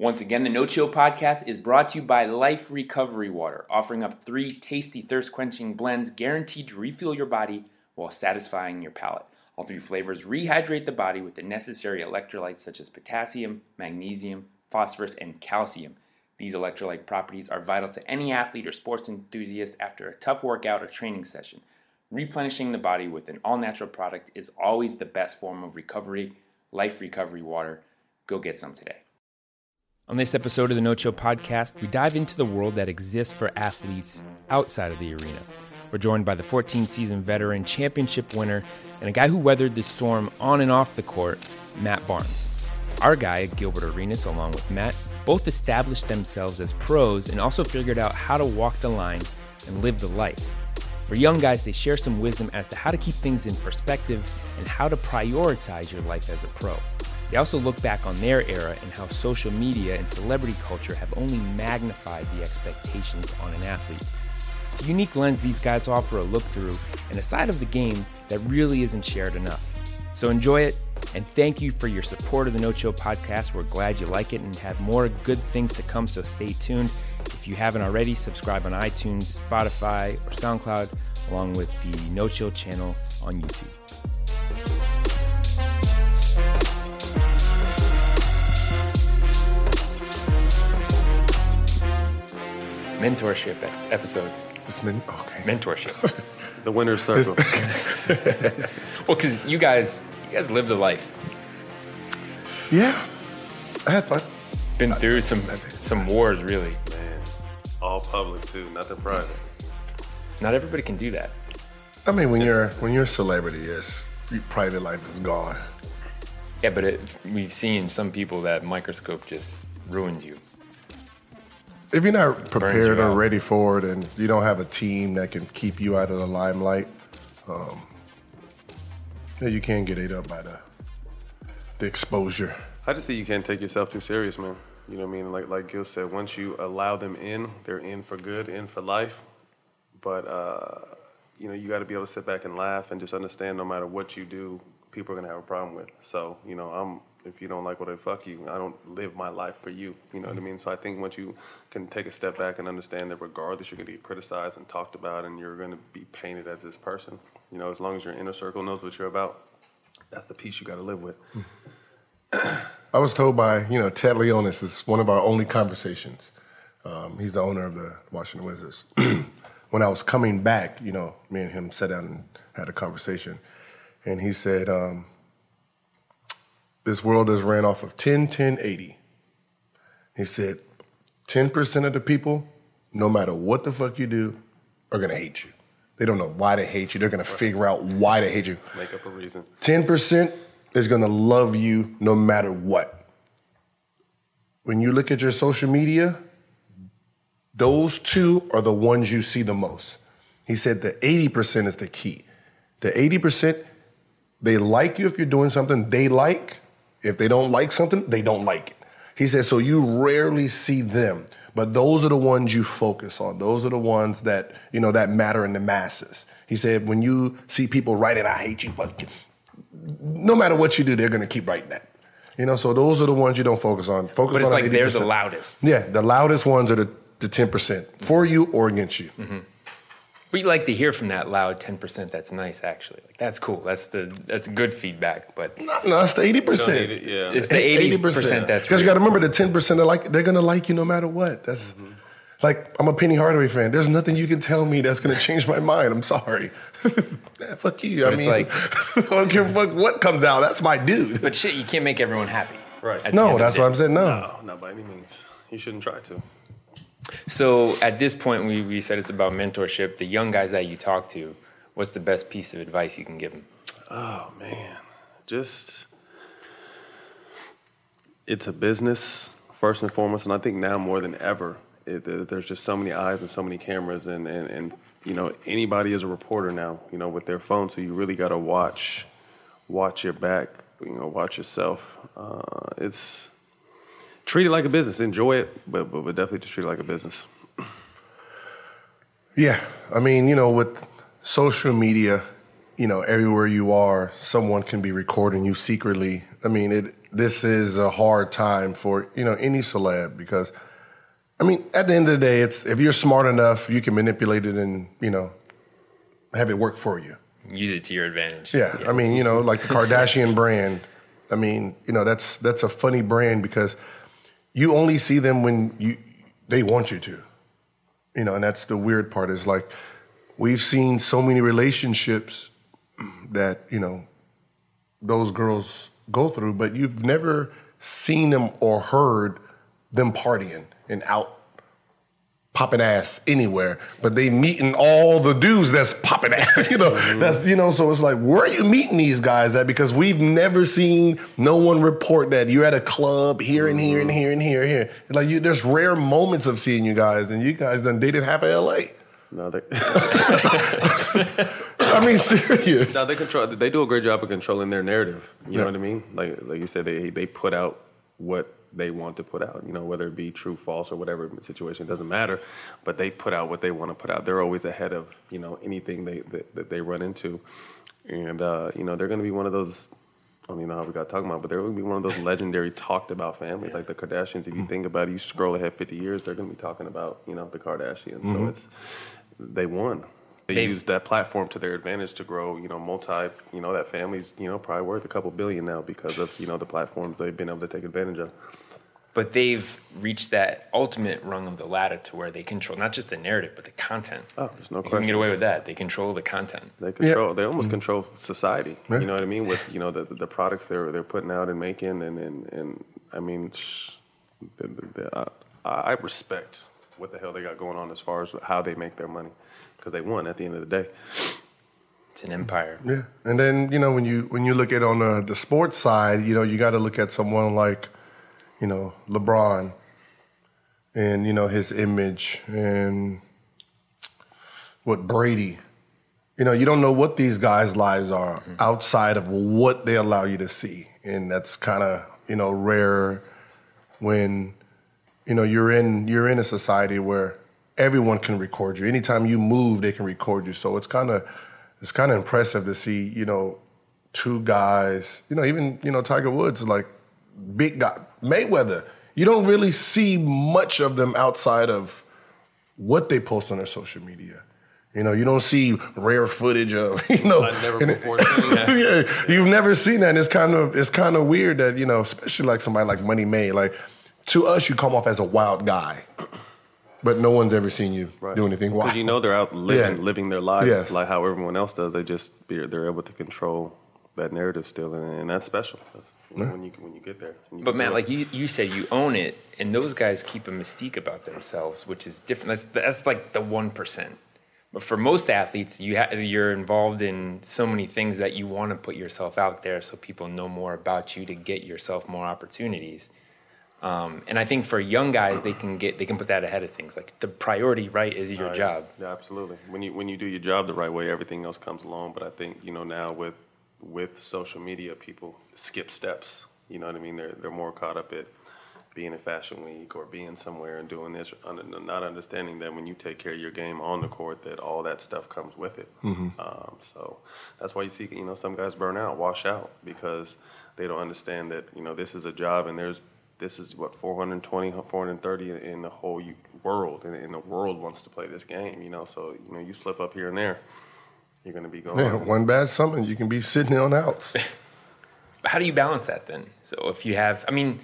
Once again, the No Chill podcast is brought to you by Life Recovery Water, offering up three tasty thirst quenching blends guaranteed to refuel your body while satisfying your palate. All three flavors rehydrate the body with the necessary electrolytes such as potassium, magnesium, phosphorus, and calcium. These electrolyte properties are vital to any athlete or sports enthusiast after a tough workout or training session. Replenishing the body with an all natural product is always the best form of recovery. Life Recovery Water. Go get some today. On this episode of the No Chill podcast, we dive into the world that exists for athletes outside of the arena. We're joined by the 14 season veteran, championship winner, and a guy who weathered the storm on and off the court, Matt Barnes. Our guy Gilbert Arenas, along with Matt, both established themselves as pros and also figured out how to walk the line and live the life. For young guys, they share some wisdom as to how to keep things in perspective and how to prioritize your life as a pro. They also look back on their era and how social media and celebrity culture have only magnified the expectations on an athlete. It's a unique lens these guys offer a look through and a side of the game that really isn't shared enough. So enjoy it, and thank you for your support of the No Chill podcast. We're glad you like it and have more good things to come, so stay tuned. If you haven't already, subscribe on iTunes, Spotify, or SoundCloud, along with the No Chill channel on YouTube. Mentorship episode. This men- okay. Mentorship. the winner's circle. well, because you guys, you guys lived a life. Yeah, I had fun. Been through some some wars, really. Man, all public too, nothing private. Not everybody can do that. I mean, when you're when you're a celebrity, yes, your private life is gone. Yeah, but it, we've seen some people that microscope just ruins you. If you're not prepared you or ready for it, and you don't have a team that can keep you out of the limelight, um, yeah, you can get ate up by the the exposure. I just think you can't take yourself too serious, man. You know what I mean? Like like Gil said, once you allow them in, they're in for good, in for life. But uh, you know, you got to be able to sit back and laugh and just understand, no matter what you do, people are gonna have a problem with. So you know, I'm if you don't like what I fuck you, I don't live my life for you. You know what I mean? So I think once you can take a step back and understand that regardless, you're going to get criticized and talked about, and you're going to be painted as this person. You know, as long as your inner circle knows what you're about, that's the piece you got to live with. I was told by you know Ted Leonsis is one of our only conversations. Um, he's the owner of the Washington Wizards. when I was coming back, you know, me and him sat down and had a conversation, and he said. Um, this world is ran off of 10, 10, 80. He said, 10% of the people, no matter what the fuck you do, are gonna hate you. They don't know why they hate you. They're gonna figure out why they hate you. Make up a reason. 10% is gonna love you no matter what. When you look at your social media, those two are the ones you see the most. He said the 80% is the key. The 80%, they like you if you're doing something they like, if they don't like something, they don't like it. He said, so you rarely see them, but those are the ones you focus on. Those are the ones that, you know, that matter in the masses. He said, when you see people writing, I hate you, you, no matter what you do, they're gonna keep writing that. You know, so those are the ones you don't focus on. Focus but it's on like they're the loudest. Yeah, the loudest ones are the, the 10% for you or against you. Mm-hmm. We like to hear from that loud ten percent. That's nice, actually. Like that's cool. That's the that's good feedback. But no, no it's the eighty percent. Yeah, it's the eighty percent. That's because you got to remember the ten percent. They're like they're gonna like you no matter what. That's mm-hmm. like I'm a Penny Hardaway fan. There's nothing you can tell me that's gonna change my mind. I'm sorry. yeah, fuck you. But I mean, like, I don't care fuck what comes out. That's my dude. But shit, you can't make everyone happy. Right. No, that's what I'm saying. No. no, not by any means. You shouldn't try to. So at this point, we, we said it's about mentorship. The young guys that you talk to, what's the best piece of advice you can give them? Oh man, just it's a business. first and foremost, and I think now more than ever, it, there's just so many eyes and so many cameras, and, and, and you know anybody is a reporter now, you know, with their phone. So you really got to watch watch your back, you know, watch yourself. Uh, it's treat it like a business, enjoy it, but, but but definitely just treat it like a business. Yeah, I mean, you know, with social media, you know, everywhere you are, someone can be recording you secretly. I mean, it. This is a hard time for you know any celeb because, I mean, at the end of the day, it's if you're smart enough, you can manipulate it and you know have it work for you. Use it to your advantage. Yeah, I mean, you know, like the Kardashian brand. I mean, you know, that's that's a funny brand because you only see them when you they want you to. You know, and that's the weird part is like we've seen so many relationships that, you know, those girls go through, but you've never seen them or heard them partying and out popping ass anywhere, but they meeting all the dudes that's popping ass. You know, mm-hmm. that's you know. So it's like, where are you meeting these guys at? Because we've never seen no one report that you're at a club here and here and mm-hmm. here and here and here. Like you, there's rare moments of seeing you guys, and you guys done dated half of L.A. No, they. I mean, serious. No, they control. They do a great job of controlling their narrative. You yeah. know what I mean? Like, like you said, they they put out what they want to put out. You know, whether it be true, false, or whatever situation, doesn't matter. But they put out what they want to put out. They're always ahead of you know anything they that, that they run into, and uh, you know they're going to be one of those. I don't even know how we got talking about, but they're going to be one of those legendary talked about families like the Kardashians. If you mm-hmm. think about it, you scroll ahead 50 years, they're going to be talking about you know the Kardashians. Mm-hmm. So it's they won. They They've, used that platform to their advantage to grow, you know, multi, you know, that family's, you know, probably worth a couple billion now because of, you know, the platforms they've been able to take advantage of but they've reached that ultimate rung of the ladder to where they control not just the narrative but the content. Oh, there's no they question. can get away with that. They control the content. They control. Yeah. They almost mm-hmm. control society. Yeah. You know what I mean? With you know the the products they're they're putting out and making, and and, and I mean, the, the, the, uh, I respect what the hell they got going on as far as how they make their money because they won at the end of the day. It's an empire. Yeah, and then you know when you when you look at on the, the sports side, you know you got to look at someone like you know, LeBron and, you know, his image and what Brady. You know, you don't know what these guys' lives are mm-hmm. outside of what they allow you to see. And that's kind of, you know, rare when, you know, you're in you're in a society where everyone can record you. Anytime you move, they can record you. So it's kind of it's kind of impressive to see, you know, two guys, you know, even, you know, Tiger Woods like big guy. Mayweather, you don't really see much of them outside of what they post on their social media. You know, you don't see rare footage of, you know. I've never before seen that. yeah, you've never seen that. And it's kind of it's kind of weird that, you know, especially like somebody like Money May, like to us you come off as a wild guy. But no one's ever seen you right. do anything wild. Because you know they're out living yeah. living their lives yes. like how everyone else does. They just they're able to control that narrative still, and, and that's special. That's, you know, when you when you get there. You but Matt, like you you said, you own it, and those guys keep a mystique about themselves, which is different. That's that's like the one percent. But for most athletes, you ha- you're involved in so many things that you want to put yourself out there, so people know more about you to get yourself more opportunities. Um, and I think for young guys, they can get they can put that ahead of things. Like the priority, right, is your job. Yeah, absolutely. When you when you do your job the right way, everything else comes along. But I think you know now with with social media, people skip steps. You know what I mean? They're they're more caught up at being at Fashion Week or being somewhere and doing this, not understanding that when you take care of your game on the court, that all that stuff comes with it. Mm-hmm. Um, so that's why you see, you know, some guys burn out, wash out because they don't understand that you know this is a job and there's this is what 420, 430 in the whole world, and, and the world wants to play this game. You know, so you know you slip up here and there you're going to be going. Yeah, one bad something, you can be sitting on outs. How do you balance that then? So if you have, I mean,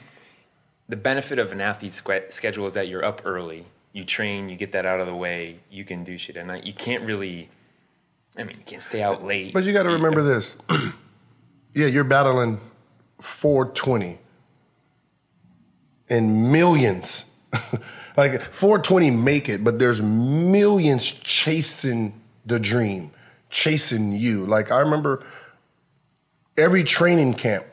the benefit of an athlete's schedule is that you're up early, you train, you get that out of the way, you can do shit at night. You can't really, I mean, you can't stay out late. But you got to remember this. yeah, you're battling 420 and millions. like 420 make it, but there's millions chasing the dream chasing you. Like I remember every training camp,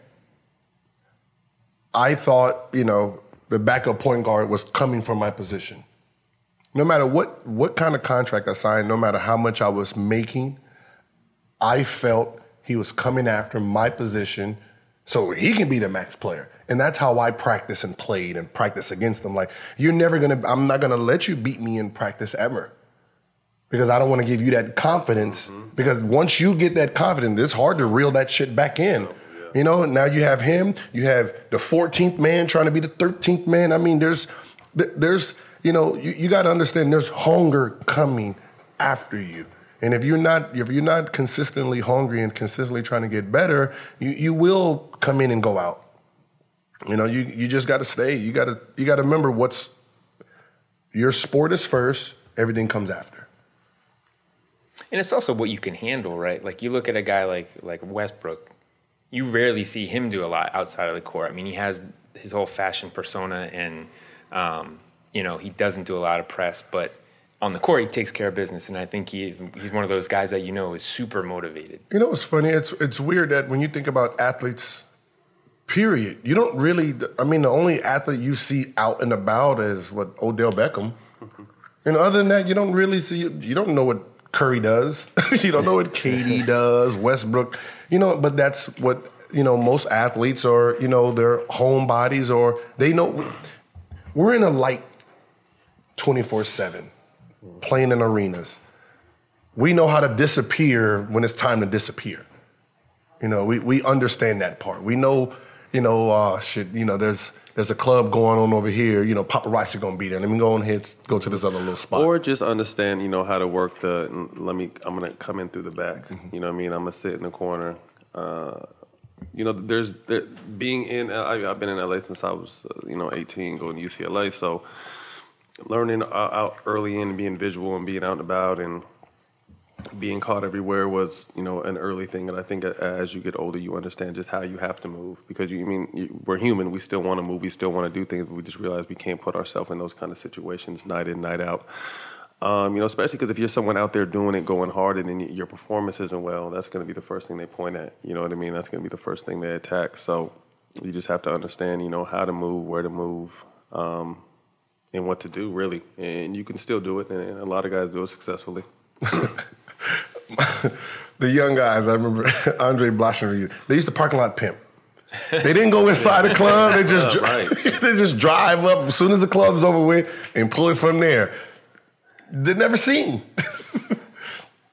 I thought, you know, the backup point guard was coming from my position. No matter what what kind of contract I signed, no matter how much I was making, I felt he was coming after my position so he can be the max player. And that's how I practice and played and practice against them. Like, you're never gonna, I'm not gonna let you beat me in practice ever. Because I don't wanna give you that confidence. Mm-hmm. Because once you get that confidence, it's hard to reel that shit back in. Oh, you know, now you have him, you have the 14th man trying to be the 13th man. I mean, there's, there's, you know, you, you got to understand there's hunger coming after you. And if you're not, if you're not consistently hungry and consistently trying to get better, you, you will come in and go out. You know, you, you just got to stay. You got to, you got to remember what's, your sport is first, everything comes after. And it's also what you can handle, right? Like you look at a guy like like Westbrook, you rarely see him do a lot outside of the court. I mean, he has his whole fashion persona, and um, you know he doesn't do a lot of press, but on the court he takes care of business. And I think he is, he's one of those guys that you know is super motivated. You know what's funny? It's it's weird that when you think about athletes, period, you don't really. I mean, the only athlete you see out and about is what Odell Beckham. Mm-hmm. And other than that, you don't really see. You don't know what Curry does. you don't know what KD does. Westbrook. You know, but that's what you know. Most athletes are. You know, their home bodies or they know. We're in a light, twenty four seven, playing in arenas. We know how to disappear when it's time to disappear. You know, we, we understand that part. We know, you know, uh, shit, you know, there's there's a club going on over here. You know, paparazzi gonna be there. Let me go on ahead, go to this other little spot. Or just understand, you know, how to work the. Let me. I'm gonna come in through the back. Mm-hmm. You know what I mean? I'm gonna sit in the corner. Uh, you know, there's there, being in. I, I've been in LA since I was, uh, you know, 18, going to UCLA. So learning out, out early in, being visual and being out and about, and being caught everywhere was, you know, an early thing. And I think as you get older, you understand just how you have to move because you I mean you, we're human. We still want to move. We still want to do things. But we just realize we can't put ourselves in those kind of situations night in, night out. Um, you know, especially because if you're someone out there doing it, going hard, and then your performance isn't well, that's going to be the first thing they point at. You know what I mean? That's going to be the first thing they attack. So you just have to understand, you know, how to move, where to move, um, and what to do, really. And you can still do it, and a lot of guys do it successfully. the young guys, I remember Andray Blatche, they used to parking lot pimp. They didn't go inside the club. They just Right. they just drive up as soon as the club's over with and pull it from there. They never seen.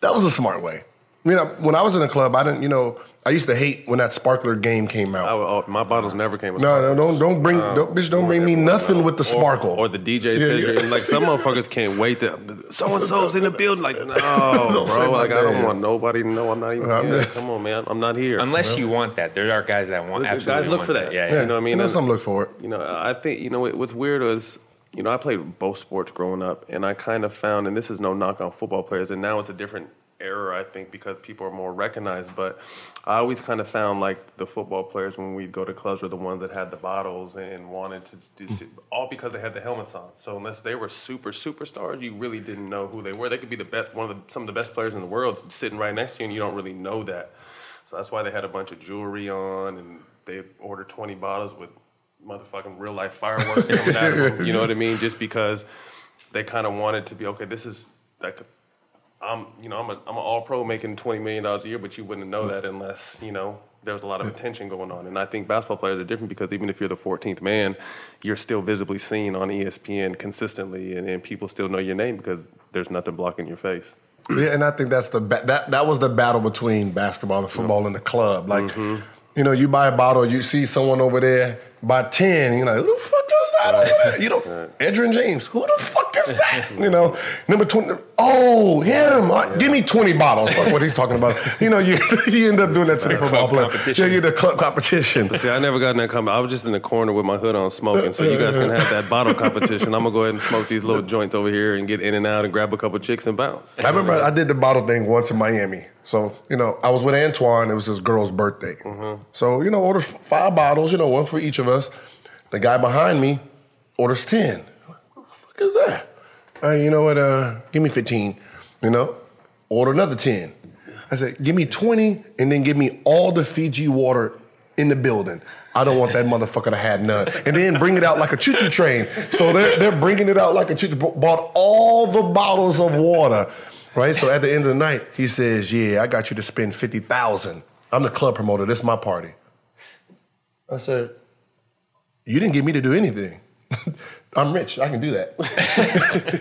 that was a smart way. I mean, I- when I was in a club, I didn't. You know, I used to hate when that sparkler game came out. I oh, my bottles never came with no, no, don't don't bring um, don't, bitch. Don't bring me nothing with the sparkle. Or, or the DJ Yeah, says, yeah. like some motherfuckers can't wait to. So and so's in the building. Like, no, bro. Like, I don't name. want nobody to know I'm not even I'm here. just- Come on, man. I'm not here. Unless you want that, there are guys that want Guys look want for that. Yeah, yeah, yeah. you know what I mean? And there's some look for it. You know, I think you know what's weird is, you know, I played both sports growing up, and I kind of found, and this is no knock on football players, and now it's a different era, I think, because people are more recognized. But I always kind of found like the football players when we'd go to clubs were the ones that had the bottles and wanted to do hmm. sit- all because they had the helmets on. So unless they were super superstars, you really didn't know who they were. They could be the best, one of the, some of the best players in the world sitting right next to you, and you don't really know that. So that's why they had a bunch of jewelry on, and they ordered 20 bottles with motherfucking real life fireworks coming out of them. You know what I mean? Just because they kind of wanted to be okay. This is like, I'm you know I'm a I'm an all pro making 20 million dollars a year, but you wouldn't know that unless you know there was a lot of attention going on. And I think basketball players are different because even if you're the 14th man, you're still visibly seen on ESPN consistently, and, and people still know your name because there's nothing blocking your face. Yeah, and I think that's the ba- that that was the battle between basketball and football in the club. Like, Mm-hmm. you know, you buy a bottle, you see someone over there buy ten, you're like, who the fuck is that over there? You know, Edgerrin James, who the fuck is that? You know, number twenty. Oh, him. Uh, Give me twenty bottles. Fuck what he's talking about. You know, you you end up doing that to the football club player. competition. Yeah, you the club competition. See, I never got in that company. I was just in the corner with my hood on smoking. So you guys can have that bottle competition. I'm gonna go ahead and smoke these little joints over here and get in and out and grab a couple chicks and bounce. I remember I did the bottle thing once in Miami. So, you know, I was with Antoine. It was his girl's birthday. So, you know, order five bottles, you know, one for each of us. The guy behind me orders 10. What the fuck is that? Uh, you know what? Uh, give me 15. You know, order another 10. I said, give me 20 and then give me all the Fiji water in the building. I don't want that motherfucker to have none. And then bring it out like a choo-choo train. So they're, they're bringing it out like a choo-choo. Bought all the bottles of water, right? So at the end of the night, he says, yeah, I got you to spend 50000 I'm the club promoter. This is my party. I said, you didn't get me to do anything. I'm rich. I can do that.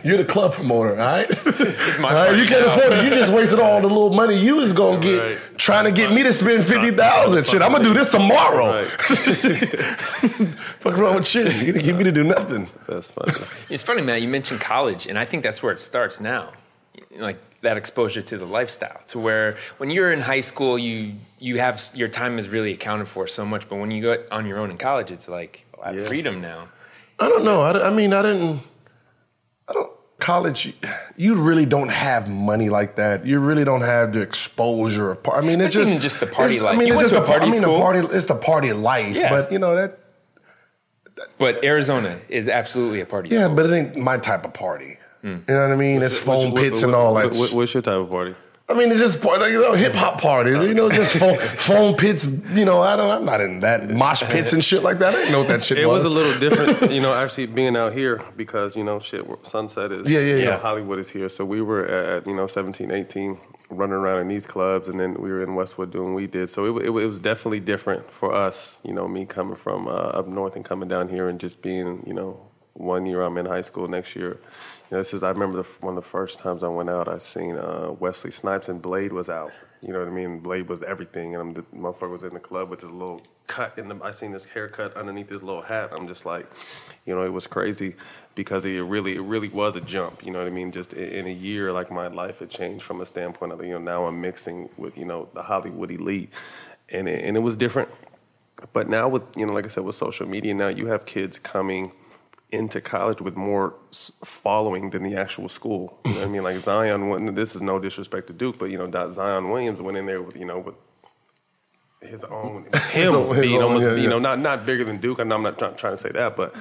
You're the club promoter, all right? It's my All right, you can't now. afford it. You just wasted all the little money you was gonna get Right. trying to get me to spend fifty thousand. Shit, I'm gonna do this tomorrow. Right. Fuck wrong with shit? You didn't get me to do nothing. That's funny. It's funny, man. You mentioned college, and I think that's where it starts now. Like that exposure to the lifestyle, to where when you're in high school, you you have your time is really accounted for so much, but when you go on your own in college, it's like oh, I have Yeah. freedom now. I don't know. I, I mean, I didn't. I don't. College, you really don't have money like that. You really don't have the exposure. Of, par- I mean, it's just just the party it's- life. I mean, You it's went just to a the party I mean, school? the party. It's the party life. Yeah. But you know that. But Arizona is absolutely a party. Yeah, school. but it ain't my type of party. Hmm. You know what I mean? It's foam pits and all that. What, what's your type of party? I mean, it's just part- you know, hip hop parties. You know, just foam, foam pits. You know, I don't. I'm not in that mosh pits and shit like that. I didn't know what that shit It was. was a little different, you know, actually being out here because, you know, shit, Sunset is, Yeah, yeah, you know, yeah. Hollywood is here. So we were at, you know, 17, 18, running around in these clubs, and then we were in Westwood doing what we did. So it, it, it was definitely different for us, you know, me coming from uh, up north and coming down here and just being, you know, one year I'm in high school, next year. You know, this is, I remember the, one of the first times I went out, I seen uh, Wesley Snipes and Blade was out. You know what I mean? Blade was everything, and I'm, the motherfucker was in the club with his little cut in the. I seen this haircut underneath his little hat. I'm just like, you know, it was crazy because it really, it really was a jump. You know what I mean? Just in, in a year, like my life had changed from a standpoint of, you know, now I'm mixing with, you know, the Hollywood elite, and it, and it was different. But now with, you know, like I said, with social media, now you have kids coming into college with more following than the actual school. You know I mean? Like Zion, went, this is no disrespect to Duke, but you know, Zion Williamson went in there with, you know, with his own him his being own, almost yeah, you know not not bigger than Duke. And I'm not try, trying to say that, but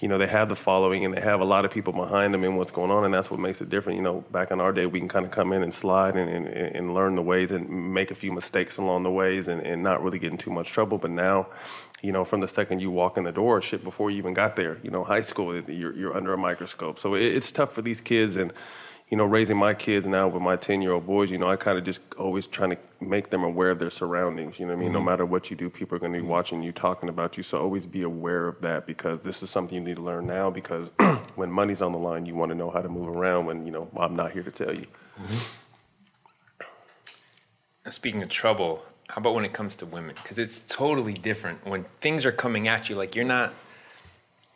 you know they have the following and they have a lot of people behind them and what's going on, and that's what makes it different. You know, back in our day, we can kind of come in and slide and, and, and learn the ways and make a few mistakes along the ways and, and not really get in too much trouble. But now, you know, from the second you walk in the door, shit before you even got there, you know, high school, you're you're under a microscope, so it, it's tough for these kids and you know, raising my kids now with my 10 year old boys, you know, I kind of just always trying to make them aware of their surroundings. You know what I mean? No mm-hmm. matter what you do, people are going to be mm-hmm. watching you, talking about you. So always be aware of that because this is something you need to learn now because when money's on the line, you want to know how to move around when, you know, I'm not here to tell you. Mm-hmm. Speaking of trouble, how about when it comes to women? Because it's totally different when things are coming at you. Like you're not,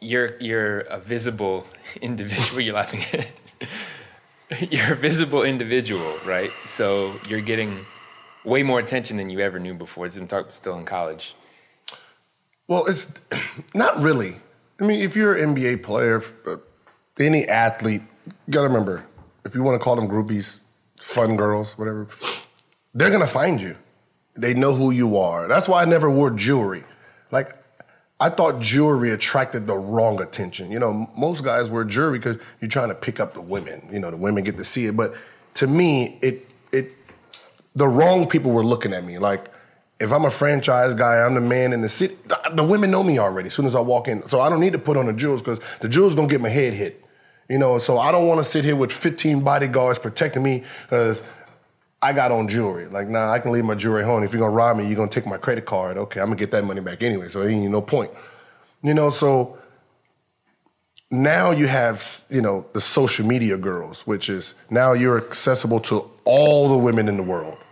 you're you're a visible individual. You're laughing at. you're a visible individual, right? So you're getting way more attention than you ever knew before. I'm talking still in college. Well, it's not really. I mean, if you're an NBA player, uh, any athlete, you gotta remember, if you want to call them groupies, fun girls, whatever, they're gonna find you. They know who you are. That's why I never wore jewelry. Like, I thought jewelry attracted the wrong attention. You know, most guys wear jewelry because you're trying to pick up the women. You know, the women get to see it. But to me, it it the wrong people were looking at me. Like, if I'm a franchise guy, I'm the man in the city. The, the women know me already as soon as I walk in. So I don't need to put on the jewels because the jewels gonna get my head hit. You know, so I don't want to sit here with 15 bodyguards protecting me because I got on jewelry. Like, nah, I can leave my jewelry home. If you're gonna rob me, you're gonna take my credit card. Okay, I'm gonna get that money back anyway. So ain't no point. You know, so now you have you know the social media girls, which is now you're accessible to all the women in the world.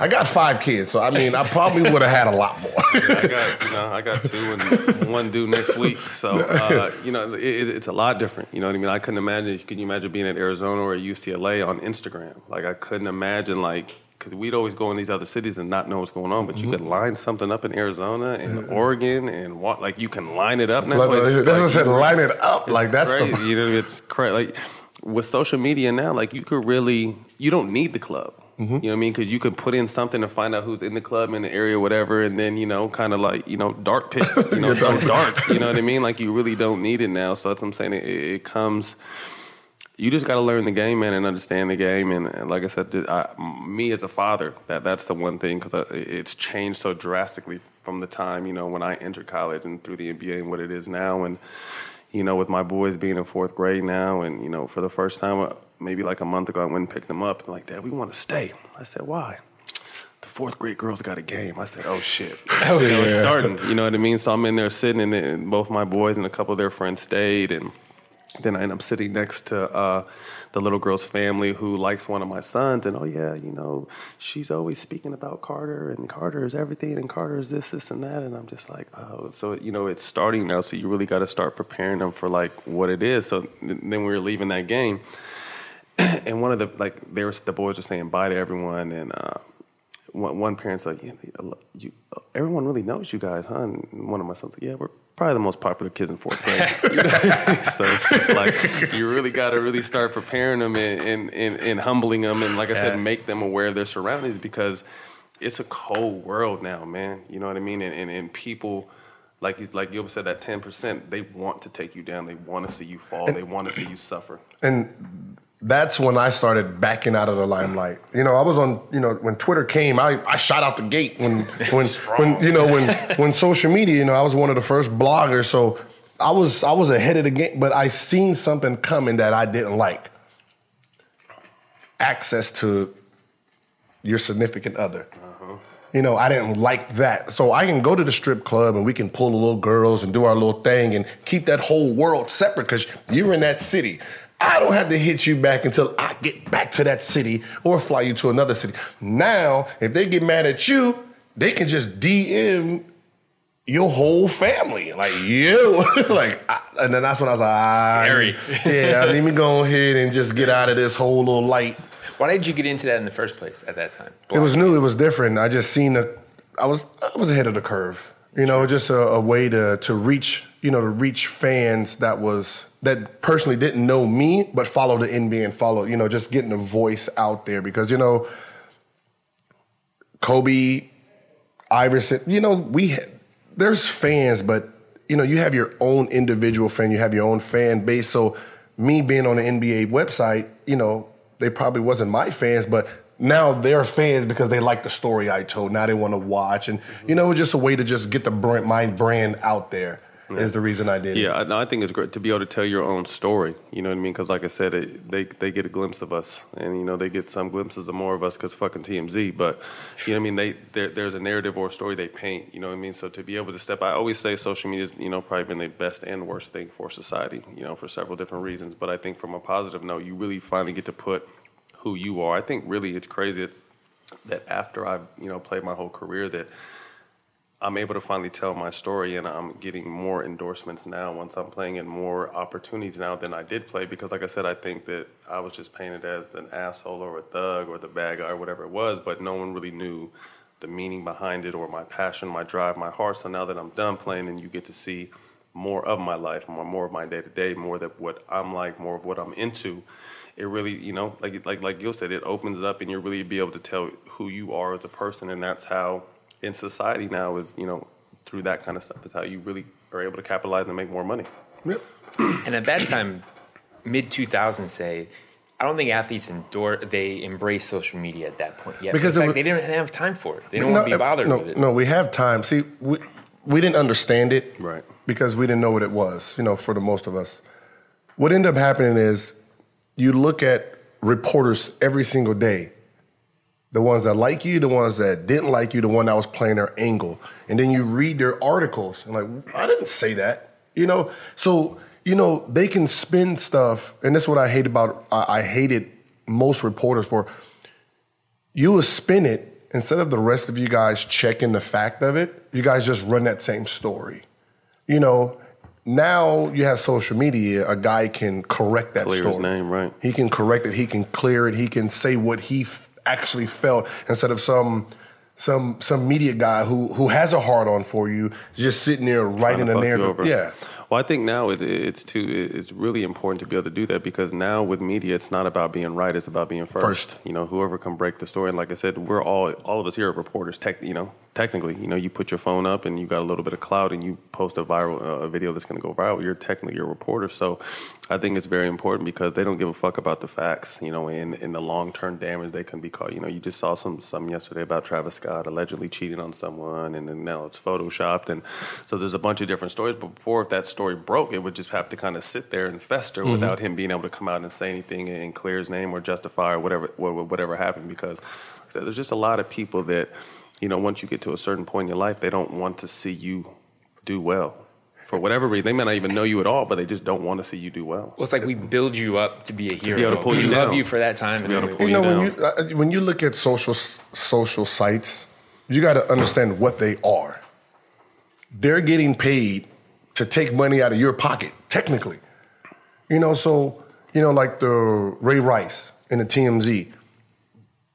I got five kids, so I mean, I probably would have had a lot more. I got, you know, I got two and one due next week. So, uh, you know, it, it- it's a lot different. You know what I mean? I couldn't imagine. Can you imagine being at Arizona or UCLA on Instagram? Like, I couldn't imagine, like, because we'd always go in these other cities and not know what's going on. But you could line something up in Arizona and Oregon and what, like, you can line it up now. Like, that's what I said. Line it up like that's crazy. the. You know, it's crazy. Like with social media now, like you could really, you don't need the club. Mm-hmm. You know what I mean? Because you could put in something to find out who's in the club in the area, whatever, and then you know, kind of like you know, dart pit, you know, throw darts. You know what I mean? Like you really don't need it now. So that's what I'm saying. It, it comes. you just got to learn the game, man, and understand the game. And, and like I said, I, me as a father, that that's the one thing because it's changed so drastically from the time you know when I entered college and through the NBA and what it is now. And you know, with my boys being in fourth grade now, and you know, for the first time, uh, maybe like a month ago, I went and picked them up. They're like, Dad, we want to stay. I said, Why? The fourth grade girls got a game. I said, Oh shit! Oh, know, it's starting. You know what I mean? So I'm in there sitting, and then both my boys and a couple of their friends stayed, and then I end up sitting next to uh, the little girl's family who likes one of my sons, and oh yeah, you know, she's always speaking about Carter, and Carter is everything, and Carter is this, this, and that, and I'm just like, oh, so you know, it's starting now, so you really got to start preparing them for like what it is. So then we were leaving that game, and one of the like, there was the boys were saying bye to everyone, and. Uh, one, one parent's like, yeah, you, everyone really knows you guys, huh? And one of my sons like, yeah, we're probably the most popular kids in fourth grade. so it's just like you really got to really start preparing them and, and, and, and, humbling them, and like I said, make them aware of their surroundings because it's a cold world now, man. You know what I mean? And and, and people. Like like you said, that ten percent, they want to take you down. They want to see you fall. they want to see you suffer. And that's when I started backing out of the limelight. You know, I was on, you know, when Twitter came, I, I shot out the gate when when when you know when when social media, you know, I was one of the first bloggers, so I was I was ahead of the game, but I seen something coming that I didn't like. Access to your significant other. Uh-huh. You know, I didn't like that. So I can go to the strip club and we can pull the little girls and do our little thing and keep that whole world separate because you're in that city. I don't have to hit you back until I get back to that city or fly you to another city. Now, if they get mad at you, they can just DM your whole family, like you, like, I, and then that's when I was like, ah, Scary. yeah, let me go ahead and just get out of this whole little light. Why did you get into that in the first place at that time? It was new. It was different. I just seen a, I was, I was ahead of the curve. You know, just a, a way to to reach, you know, to reach fans that was that personally didn't know me, but follow the NBA and follow, you know, just getting a voice out there because, you know, Kobe, Iverson, you know, we, there's fans, but, you know, you have your own individual fan, you have your own fan base. So me being on the NBA website, you know, they probably wasn't my fans, but now they're fans because they like the story I told. Now they want to watch. And, you know, just a way to just get the brand, my brand out there yeah. is the reason I did yeah, it. Yeah, I, I, think it's great to be able to tell your own story. You know what I mean? Because like I said, it, they they get a glimpse of us, and you know they get some glimpses of more of us because fucking TMZ. But you know what I mean? They there's a narrative or a story they paint. You know what I mean? So to be able to step, I always say social media is you know probably been the best and worst thing for society. You know for several different reasons. But I think from a positive note, you really finally get to put who you are. I think really it's crazy that after I've you know played my whole career that I'm able to finally tell my story, and I'm getting more endorsements now once I'm playing in more opportunities now than I did play. Because, like I said, I think that I was just painted as an asshole or a thug or the bad guy or whatever it was, but no one really knew the meaning behind it or my passion, my drive, my heart. So now that I'm done playing, and you get to see more of my life, more, more of my day to day, more of what I'm like, more of what I'm into. It really, you know, like like like Gil said, it opens it up, and you really be able to tell who you are as a person, and that's how in society now is you know through that kind of stuff is how you really are able to capitalize and make more money. Yep. and at that time, mid 2000s, say, I don't think athletes endure they embrace social media at that point yet. Because fact, was, they didn't have time for it. They don't no, want to be bothered no, with it. No, we have time. See, we we didn't understand it, right? Because we didn't know what it was. You know, for the most of us, what ended up happening is you look at reporters every single day the ones that like you, the ones that didn't like you, the one that was playing their angle. And then you read their articles and like, I didn't say that. You know? So, you know, they can spin stuff, and this is what I hate about I, I hated most reporters for. You will spin it instead of the rest of you guys checking the fact of it, you guys just run that same story. You know, now you have social media, a guy can correct that clear story. His name, right. He can correct it, he can clear it, he can say what he actually felt instead of some some some media guy who who has a hard on for you just sitting there writing a narrative. Yeah. Well, I think now it, it's too. It's really important to be able to do that because now with media, it's not about being right; it's about being first. First. You know, whoever can break the story. And like I said, we're all all of us here are reporters. Tech, you know, technically, you know, you put your phone up and you got a little bit of clout, and you post a viral uh, a video that's going to go viral. You're technically you're a reporter. So, I think it's very important because they don't give a fuck about the facts. You know, in in the long term damage they can be caught. You know, you just saw some some yesterday about Travis Scott allegedly cheating on someone, and then now it's photoshopped, and so there's a bunch of different stories. But before if that story broke, it would just have to kind of sit there and fester without him being able to come out and say anything and clear his name or justify or whatever wha- wha- whatever happened. Because said, there's just a lot of people that you know once you get to a certain point in your life, they don't want to see you do well. For whatever reason, they may not even know you at all, but they just don't want to see you do well. Well, it's like we build you up to be a hero. able to pull we you love down. you for that time. and be able to pull You know, you when you uh, when you look at social social sites, you got to understand what they are. They're getting paid to take money out of your pocket, technically. You know, so you know, like the Ray Rice and the TMZ.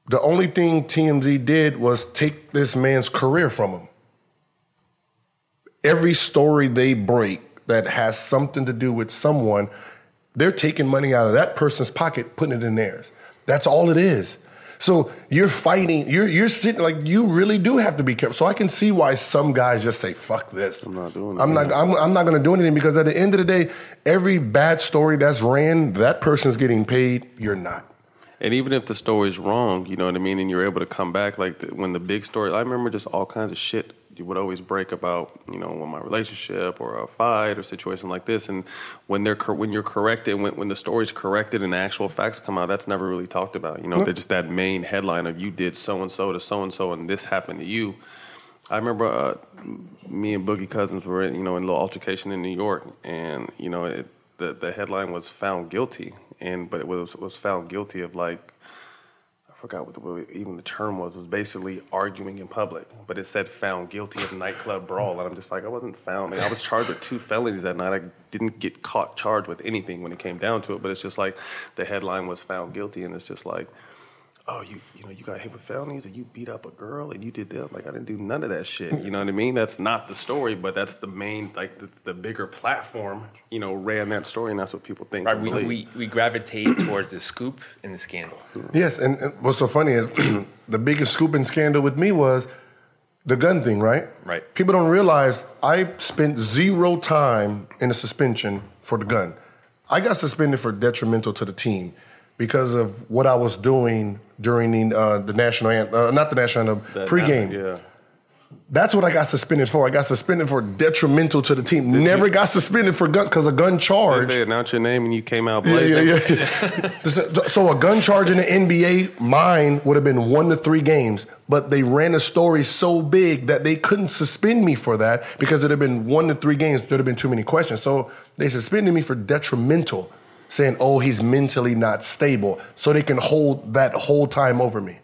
The only thing TMZ did was take this man's career from him. Every story they break that has something to do with someone, they're taking money out of that person's pocket, putting it in theirs. That's all it is. So you're fighting, you're you're sitting like you really do have to be careful. So I can see why some guys just say, fuck this. I'm not doing it, I'm not I'm, I'm not gonna do anything because at the end of the day, every bad story that's ran, that person's getting paid, you're not. And even if the story's wrong, you know what I mean, and you're able to come back, like the, when the big story, I remember just all kinds of shit you would always break about, you know, when my relationship or a fight or situation like this. And when they're when you're corrected, when when the story's corrected and the actual facts come out, that's never really talked about. You know, they're just that main headline of you did so and so to so and so, and this happened to you. I remember uh, me and Boogie Cousins were, in, you know, in a little altercation in New York, and you know, it, the the headline was found guilty, and but it was was found guilty of like I forgot what the, even the term was. Was basically arguing in public, but it said found guilty of nightclub brawl, and I'm just like I wasn't found. I was charged with two felonies that night. I didn't get caught charged with anything when it came down to it, but it's just like the headline was found guilty, and it's just like oh, you you know, you got hit with felonies and you beat up a girl and you did that. Like I didn't do none of that shit. You know what I mean? That's not the story, but that's the main like the, the bigger platform. You know, ran that story, and that's what people think. Right, we, we, we gravitate towards the scoop and the scandal. Yes, and, and what's so funny is the biggest scoop and scandal with me was the gun thing, right? Right. People don't realize I spent zero time in a suspension for the gun. I got suspended for detrimental to the team because of what I was doing during the, uh, the national anthem, uh, not the national anthem, That- pregame. Yeah. That's what I got suspended for. I got suspended for detrimental to the team. Never got suspended for guns because a gun charge. They announced your name and you came out Yeah, blazing. yeah, yeah. so, so a gun charge in the NBA, mine would have been one to three games, but they ran a story so big that they couldn't suspend me for that because it had been one to three games. There'd have been too many questions. So they suspended me for detrimental, saying, "Oh, he's mentally not stable," so they can hold that whole time over me.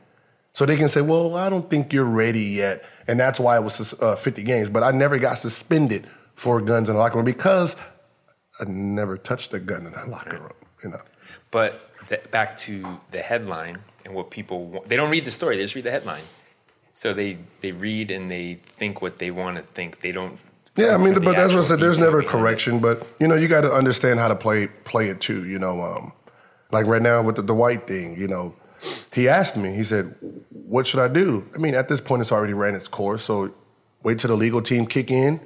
So they can say, "Well, I don't think you're ready yet," and that's why it was uh, 50 games. But I never got suspended for guns in the locker room because I never touched a gun in the locker room. You know. But back to the headline and what people want. They don't read the story; they just read the headline. So they they read and they think what they want to think. They don't. Yeah, I mean, but that's what I said. There's never it. correction, but you know, you got to understand how to play play it too. You know, um, like right now with the, the Dwight thing. You know, he asked me. He said, "What should I do?" I mean, at this point, it's already ran its course. So wait till the legal team kick in.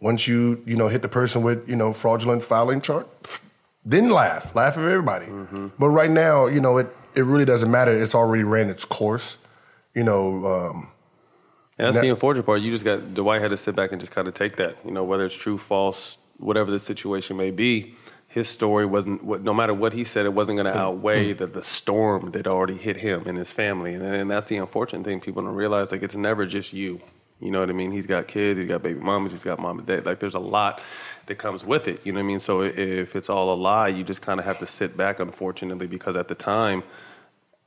Once you you know hit the person with you know fraudulent filing charge, then laugh, laugh at everybody. But right now, you know, it it really doesn't matter. It's already ran its course. You know. Um, And that's That- the unfortunate part. You just got Dwight had to sit back and just kind of take that. You know, whether it's true, false, whatever the situation may be. His story wasn't. what- No matter what he said, it wasn't going to mm. outweigh mm. the, the storm that already hit him and his family. And, and that's the unfortunate thing. People don't realize. Like it's never just you. You know what I mean? He's got kids. He's got baby mamas. He's got mom and dad. Like there's a lot that comes with it. You know what I mean? So if it's all a lie, you just kind of have to sit back. Unfortunately, because at the time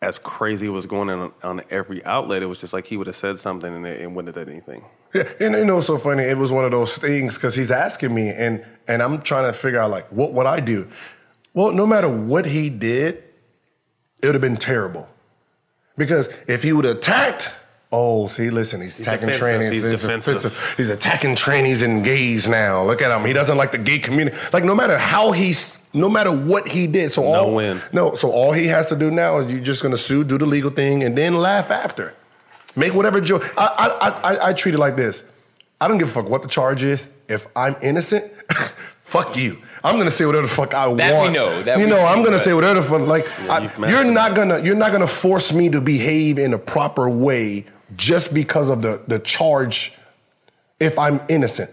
as crazy as was going on on every outlet, it was just like he would have said something and it, it wouldn't have done anything. Yeah, and you know, what's so funny. It was one of those things because he's asking me, and and I'm trying to figure out like what would I do. Well, no matter what he did, it would have been terrible. Because if he would have attacked, Oh, see, listen, he's, attacking defensive. trannies. He's defensive. He's attacking trannies and gays now. Look at him. He doesn't like the gay community. Like no matter how he's, no matter what he did, so all win. no, so all he has to do now is you're just gonna sue, do the legal thing, and then laugh after. Make whatever joke. I I I, I, I treat it like this. I don't give a fuck what the charge is. If I'm innocent, fuck you. I'm gonna say whatever the fuck I That we want. know, that you we know, I'm gonna say whatever the fuck. Like, I- you've you're not gonna you're not gonna force me to behave in a proper way just because of the the charge. If I'm innocent,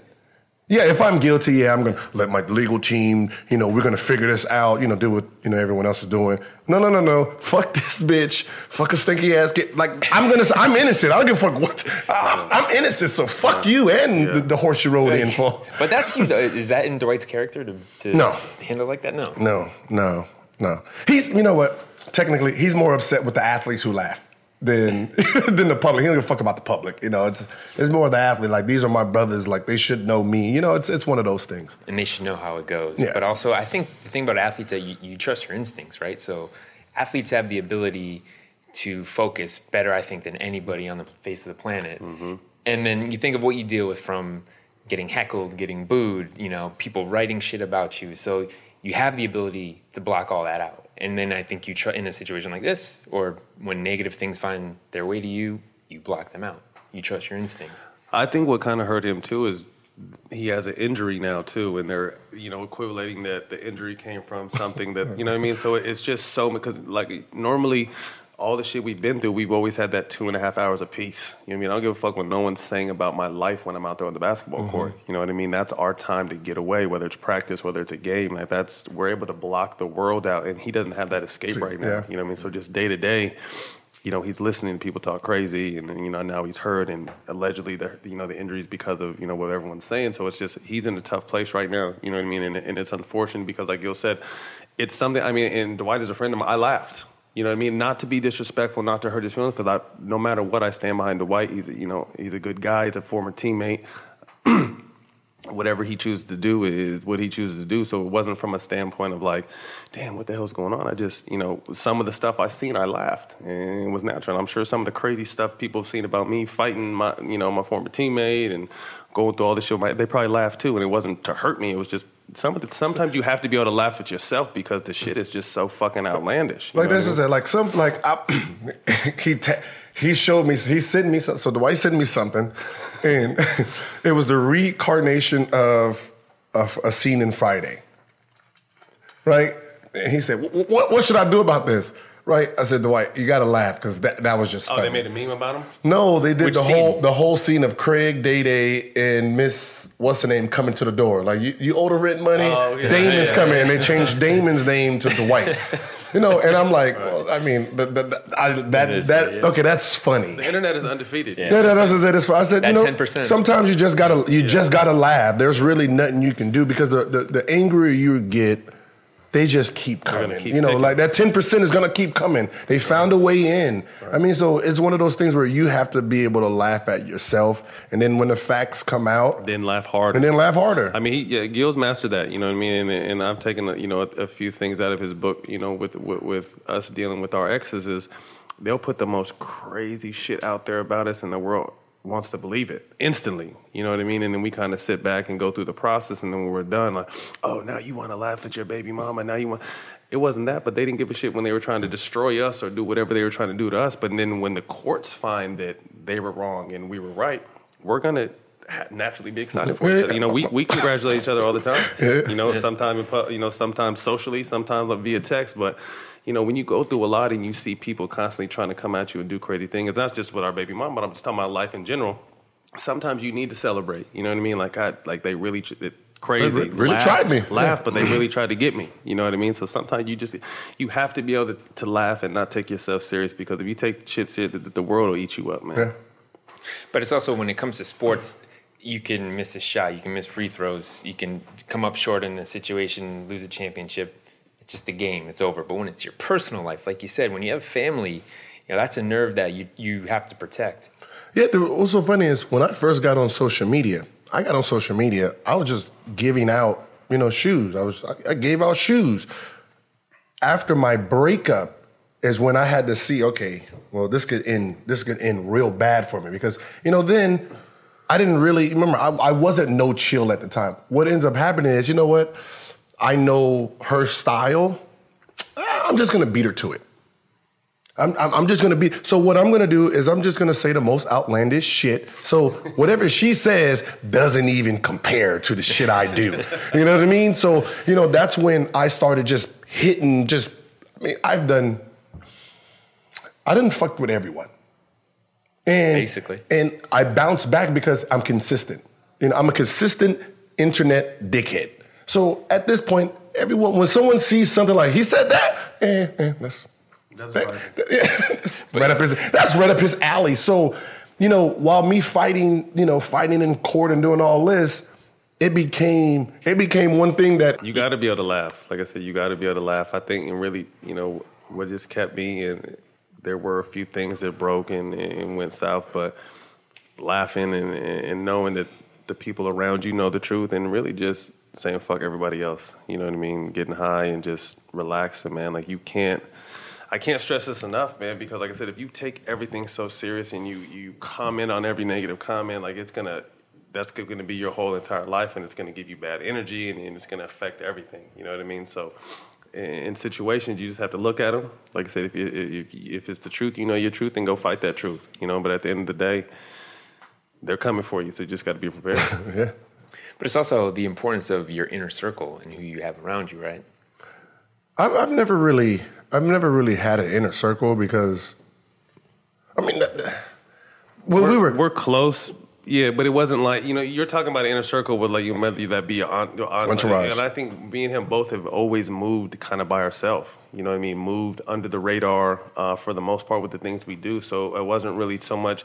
yeah. If I'm guilty, yeah, I'm gonna let my legal team. You know, we're gonna figure this out. You know, do what you know everyone else is doing. No, no, no, no. Fuck this bitch. Fuck a stinky ass. Get like I'm gonna. say I'm innocent. I don't give a fuck what. I, I'm innocent. So fuck you and the, the horse you rode in for. But that's you. Is that in Dwight's character to, to No. handle like that? No. No, no, no. He's, you know what? Technically, he's more upset with the athletes who laugh than than the public. He don't give a fuck about the public. You know, it's it's more the athlete. Like these are my brothers. Like they should know me. You know, it's it's one of those things. and they should know how it goes. Yeah. But also, I think the thing about athletes that you, you trust your instincts, right? So athletes have the ability to focus better, I think, than anybody on the face of the planet. Mm-hmm. And then you think of what you deal with from getting heckled, getting booed, you know, people writing shit about you. So you have the ability to block all that out. And then I think you try in a situation like this, or when negative things find their way to you, you block them out. You trust your instincts. I think what kind of hurt him too is he has an injury now too, and they're you know equating that the injury came from something that you know what I mean. So it's just so because like normally. All the shit we've been through, we've always had that two and a half hours apiece. You know what I mean? I don't give a fuck when no one's saying about my life when I'm out there on the basketball mm-hmm. court. You know what I mean? That's our time to get away, whether it's practice, whether it's a game. Like that's we're able to block the world out, and he doesn't have that escape right now. yeah. You know what I mean? So just day to day, you know, he's listening to people talk crazy, and you know now he's heard, and allegedly the you know the injuries because of you know what everyone's saying. So it's just he's in a tough place right now. You know what I mean? And, and it's unfortunate because, like Gil said, it's something. I mean, and Dwight is a friend of mine. I laughed. You know what I mean? Not to be disrespectful, not to hurt his feelings, because no matter what, I stand behind Dwight. He's a, you know he's a good guy. He's a former teammate. whatever he chooses to do is what he chooses to do. So it wasn't from a standpoint of like, damn, what the hell's going on? I just, you know, some of the stuff I seen, I laughed, and it was natural. I'm sure some of the crazy stuff people have seen about me fighting my, you know, my former teammate and going through all this shit, they probably laughed too. And it wasn't to hurt me. It was just some of the, sometimes you have to be able to laugh at yourself because the shit is just so fucking outlandish. you Like this I is mean? it. Like some like I, he ta- he showed me. He sent me so Dwight sent me something, and it was the reincarnation of of a scene in Friday. Right, and he said, "What what should I do about this?" Right, I said, "Dwight, you got to laugh because that that was just Oh, funny." they made a meme about him. No, they did Which the scene? whole the whole scene of Craig, Day Day, and Miss what's the name coming to the door. Like you, you owe the rent money. Oh, yeah, Damon's yeah, coming, and they changed Damon's name to Dwight. You know, and I'm like, well, I mean, the, the, the- I, that is that yeah. okay, that's funny. The internet is undefeated. Yeah. Yeah, that, that's what it's. I said, That you know, 10%. sometimes you just gotta you just gotta laugh. There's really nothing you can do because the the, the angrier you get, they just keep coming. keep you know, picking. like that ten percent is gonna keep coming. They found a way in. I mean, so it's one of those things where you have to be able to laugh at yourself, and then when the facts come out, Then laugh harder. and then laugh harder. I mean, he, yeah, Gil's mastered that. You know what I mean? And, and I've taken you know a, a few things out of his book. You know, with, with with us dealing with our exes, is they'll put the most crazy shit out there about us, in the world wants to believe it instantly. You know what I mean? And then we kind of sit back and go through the process, and then when we're done, like, oh, now you want to laugh at your baby mama? Now you want. It wasn't that, but they didn't give a shit when they were trying to destroy us or do whatever they were trying to do to us. But then when the courts find that they were wrong and we were right, we're gonna naturally be excited for each other. You know, we, we congratulate each other all the time. You know, sometimes you know, sometimes socially, sometimes via text. But you know, when you go through a lot and you see people constantly trying to come at you and do crazy things, it's not just with our baby mom, but I'm just talking about life in general. Sometimes you need to celebrate. You know what I mean? Like I, like they really. It, Crazy, They really laugh, tried me. Laugh, but they really tried to get me. You know what I mean? So sometimes you just you have to be able to, to laugh and not take yourself serious because if you take shit serious, the, the world will eat you up, man. Yeah. But it's also when it comes to sports, you can miss a shot, you can miss free throws, you can come up short in a situation, lose a championship. It's just a game, it's over. But when it's your personal life, like you said, when you have family, you know, that's a nerve that you, you have to protect. Yeah, what's so funny is when I first got on social media, I got on social media, I was just giving out, you know, shoes. I was I, I gave out shoes. After my breakup is when I had to see, okay, well, this could end, this could end real bad for me because you know then I didn't really remember. I, I wasn't no chill at the time. What ends up happening is, you know what? I know her style. I'm just gonna beat her to it. I'm, I'm, just gonna be. So what I'm gonna do is I'm just gonna say the most outlandish shit. So whatever she says doesn't even compare to the shit I do. You know what I mean? So you know that's when I started just hitting. Just I mean I've done. I didn't fuck with everyone. And Basically. and I bounce back because I'm consistent. You know, I'm a consistent internet dickhead. So at this point, everyone, when someone sees something like he said that, eh, eh, that's That's right. right up his that's right up his alley. So, you know, while me fighting, you know, fighting in court and doing all this, it became it became one thing that You got to be able to laugh. Like I said, you got to be able to laugh. I think, and really, you know, what just kept me, and there were a few things that broke and, and went south, but laughing and, and knowing that the people around you know the truth, and really just saying fuck everybody else. You know what I mean? Getting high and just relaxing, man. Like you can't. I can't stress this enough, man, because like I said, if you take everything so serious and you you comment on every negative comment, like it's gonna that's to be your whole entire life, and it's to give you bad energy, and, and it's to affect everything. You know what I mean? So, in, in situations, you just have to look at them. Like I said, if you, if if it's the truth, you know your truth, and go fight that truth. You know, but at the end of the day, they're coming for you, so you just got to be prepared. yeah. But it's also the importance of your inner circle and who you have around you, right? I've, I've never really, I've never really had an inner circle because, I mean, that- when we're, we were, we're close. Yeah, but it wasn't like you know you're talking about an inner circle with like you whether that be your aunt, your aunt Entourage. and I think me and him both have always moved kind of by ourselves. You know what I mean? Moved under the radar uh, for the most part with the things we do. So it wasn't really so much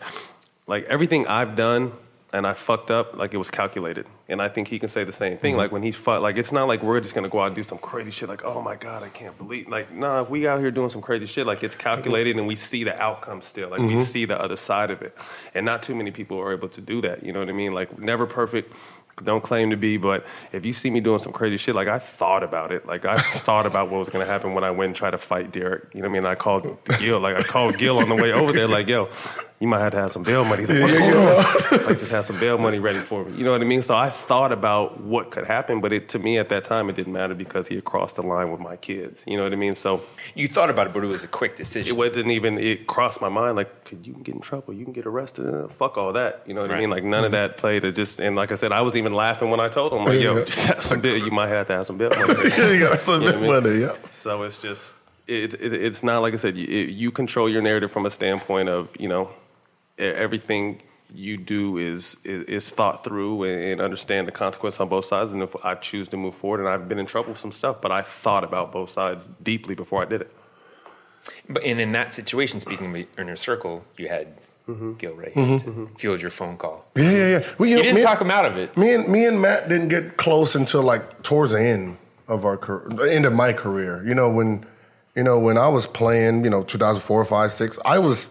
like everything I've done and I fucked up like it was calculated. And I think he can say the same thing. Mm-hmm. Like when he's fucked, like it's not like we're just gonna go out and do some crazy shit. Like oh my god, I can't believe. Like nah, if we out here doing some crazy shit, like it's calculated and we see the outcome still. Like we mm-hmm. see the other side of it. And not too many people are able to do that. You know what I mean? Like never perfect. Don't claim to be, but if you see me doing some crazy shit, like I thought about it. Like I thought about what was gonna happen when I went and tried to fight Derek. You know what I mean? I called Gil. Like I called Gil on the way over there. Like yo, you might have to have some bail money. He's like, what's going on? like just have some bail money ready for me. You know what I mean? So I thought about what could happen, but it to me at that time it didn't matter because he had crossed the line with my kids. You know what I mean? So You thought about it, but it was a quick decision. it decision. wasn't even it crossed my mind like could you can get in trouble you can get arrested uh, fuck all that you know what i mean like none of that played it just and like i said i was even laughing when i told him like yo Yeah. just have some bill you might have to have some bail money you got some You know what I mean? money, yeah. so it's just it, it, it's not like i said you, it, you control your narrative from a standpoint of you know everything you do is, is is thought through and, and understand the consequence on both sides and if i choose to move forward and i've been in trouble with some stuff but i thought about both sides deeply before i did it But and in that situation, speaking of your inner circle, you had Mm-hmm. Gil right here to field your phone call. Yeah, yeah, yeah. Well, you You didn't talk him out of it. Me and me and Matt didn't get close until like towards the end of our career, end of my career. You know when, you know when I was playing, you know 2004, 5, 6, I was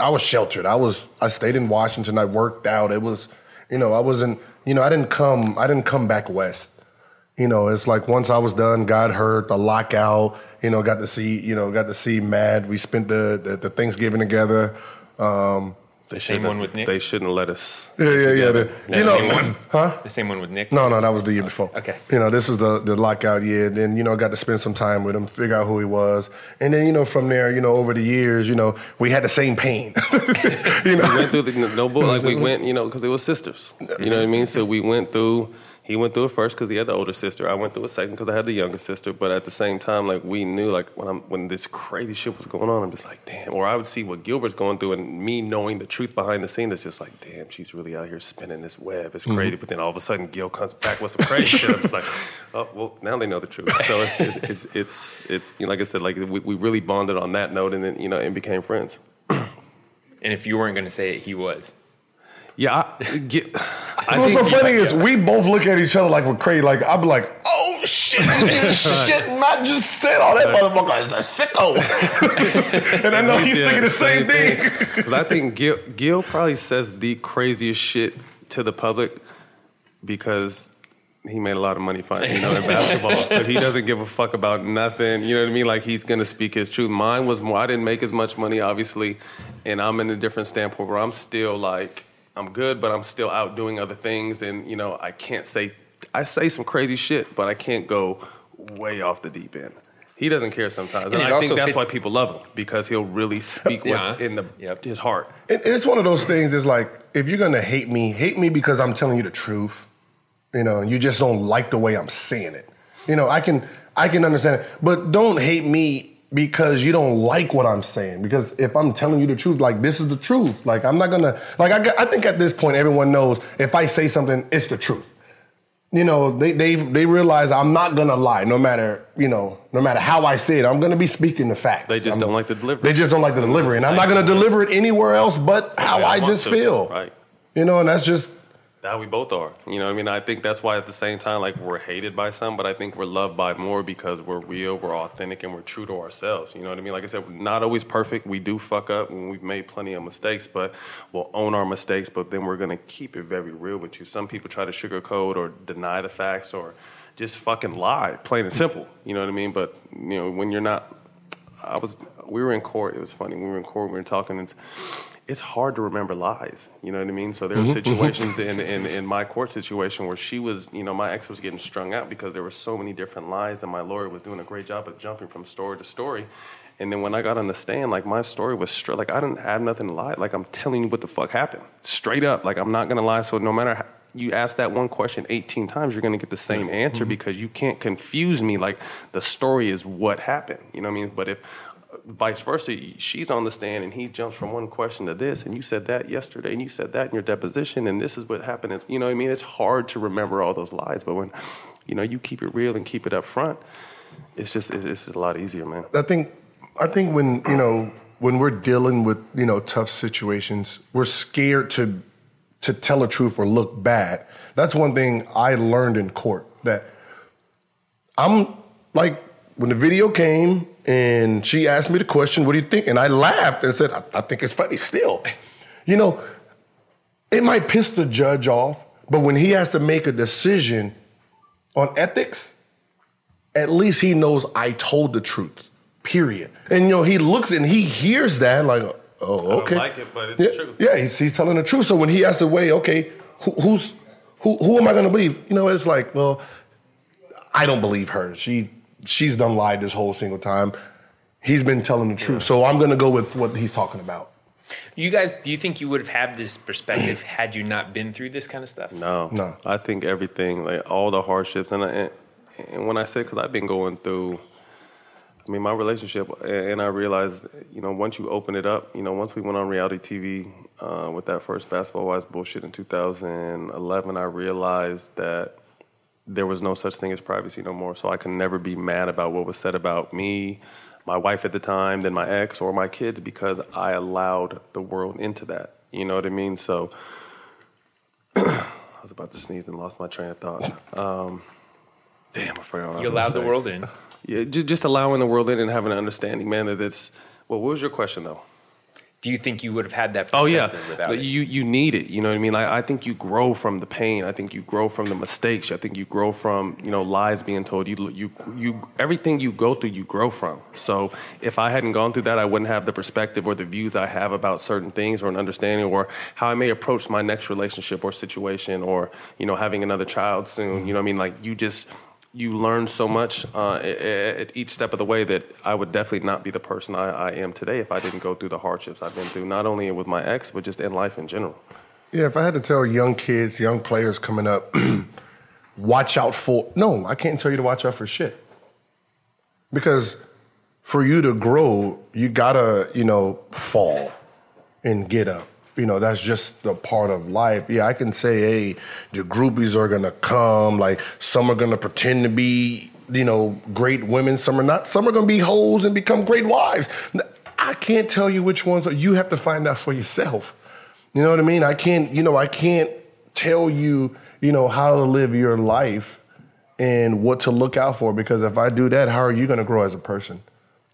I was sheltered. I was I stayed in Washington. I worked out. It was, you know, I wasn't, you know, I didn't come I didn't come back west. You know, it's like once I was done, got hurt, the lockout. You know, got to see, you know, got to see Matt. We spent the the, the Thanksgiving together. Um, The same one with Nick. They shouldn't let us. yeah, yeah, yeah. The, That you same know, one? huh? The same one with Nick. No, no, that was the year oh, before. Okay. You know, this was the the lockout year. Then you know, got to spend some time with him, figure out who he was, and then you know, from there, you know, over the years, you know, we had the same pain. you We know, went through the no bull like we went, you know, because they were sisters. You know what I mean? So we went through. He went through it first because he had the older sister. I went through it second because I had the younger sister. But at the same time, like we knew, like when I'm when this crazy shit was going on, I'm just like, damn. Or I would see what Gilbert's going through, and me knowing the truth behind the scene, it's just like, damn, she's really out here spinning this web. It's mm-hmm. crazy. But then all of a sudden, Gil comes back with some crazy shit. I'm just like, oh well, now they know the truth. So it's just it's it's it's you know, like I said, like we, we really bonded on that note, and then you know, and became friends. And if you weren't going to say it, he was. Yeah, I, get, I what's so funny is we both look at each other like we're crazy. Like I'm like, oh shit, shit Matt just said. all that motherfucker is a sicko, and I know he's Yeah, thinking the same thing. Because I think Gil, Gil probably says the craziest shit to the public because he made a lot of money fighting, you know, in basketball. so he doesn't give a fuck about nothing. You know what I mean? Like he's gonna speak his truth. Mine was more. I didn't make as much money, obviously, and I'm in a different standpoint where I'm still like I'm good, but I'm still out doing other things, and you know I can't say I say some crazy shit, but I can't go way off the deep end. He doesn't care sometimes, and, And I also think that's fit- why people love him because he'll really speak Yeah. what's in the Yep. his heart. It, it's one of those things. Is like if you're gonna hate me, hate me because I'm telling you the truth. You know, and you just don't like the way I'm saying it. You know, I can I can understand it, but don't hate me because you don't like what I'm saying. Because if I'm telling you the truth, like this is the truth. Like I'm not gonna like I, I think at this point everyone knows if I say something, it's the truth. You know, they they they realize I'm not gonna lie, no matter you know, no matter how I say it. I'm gonna be speaking the facts. They just I'm- don't like the delivery. They just don't like the delivery, and I'm not gonna deliver it anywhere else but how way I I just to, feel. right. You know, and that's just That we both are. You know what I mean? I think that's why at the same time, like we're hated by some, but I think we're loved by more because we're real, we're authentic, and we're true to ourselves. You know what I mean? Like I said, we're not always perfect. We do fuck up and we've made plenty of mistakes, but we'll own our mistakes, but then we're gonna keep it very real with you. Some people try to sugarcoat or deny the facts or just fucking lie, plain and simple. You know what I mean? But you know, when you're not I was we were in court. It was funny. We were in court. We were talking. And it's hard to remember lies. You know what I mean? So there were mm-hmm, mm-hmm. situations in, in in my court situation where she was, you know, my ex was getting strung out because there were so many different lies, and my lawyer was doing a great job of jumping from story to story. And then when I got on the stand, like my story was straight. Like I didn't have nothing to lie. Like I'm telling you what the fuck happened, straight up. Like I'm not gonna lie. So no matter how, you ask that one question 18 times, you're gonna get the same answer mm-hmm. because you can't confuse me. Like the story is what happened. You know what I mean? But if vice versa, she's on the stand and he jumps from one question to this, and you said that yesterday, and you said that in your deposition, and this is what happened. You know I mean? It's hard to remember all those lies, but when you know you keep it real and keep it up front, it's just it's, it's just a lot easier, man. I think I think when you know when we're dealing with you know tough situations, we're scared to to tell the truth or look bad. That's one thing I learned in court that I'm like when the video came and she asked me the question, "What do you think?" and I laughed and said, "I, I think it's funny still." You know, it might piss the judge off, but when he has to make a decision on ethics, at least he knows I told the truth. Period. And you know, he looks and he hears that like, oh, don't okay. like it, but it's yeah, the truth. Yeah, he's, he's telling the truth. So when he has to weigh, okay, who, who's who? Who am I going to believe? You know, it's like, well, I don't believe her. She she's done lied this whole single time. He's been telling the truth, so I'm going to go with what he's talking about. You guys, do you think you would have had this perspective had you not been through this kind of stuff? No, No. I think everything, like all the hardships, and I, and, and when I say, because I've been going through, I mean, my relationship, and I realized, you know, once you open it up, you know, once we went on reality TV uh, with that first Basketball Wives bullshit in 2011, I realized that there was no such thing as privacy no more. So I can never be mad about what was said about me, my wife at the time, then my ex or my kids because I allowed the world into that. You know what I mean? So I was about to sneeze and lost my train of thought. Um, damn, I forgot what I was You allowed the world in. Yeah, just, just allowing the world in and having an understanding, man, that it's. Well, what was your question though? Do you think you would have had that Oh yeah, without you you need it. You know what I mean? I, I think you grow from the pain. I think you grow from the mistakes. I think you grow from you know lies being told. You you you everything you go through, you grow from. So if I hadn't gone through that, I wouldn't have the perspective or the views I have about certain things or an understanding or how I may approach my next relationship or situation or you know having another child soon. You know what I mean? Like you just you learn so much uh, at, each step of the way that I would definitely not be the person I, I am today if I didn't go through the hardships I've been through, not only with my ex, but just in life in general. Yeah, if I had to tell young kids, young players coming up, watch out for. No, I can't tell you to watch out for shit. Because for you to grow, you gotta, you know, fall and get up. You know, that's just the part of life. Yeah, I can say, hey, the groupies are gonna come. Like some are gonna pretend to be, you know, great women. Some are not. Some are gonna be hoes and become great wives. I can't tell you which ones. Are, you have to find out for yourself. You know what I mean? I can't. You know, I can't tell you, you know, how to live your life and what to look out for. Because if I do that, how are you gonna grow as a person,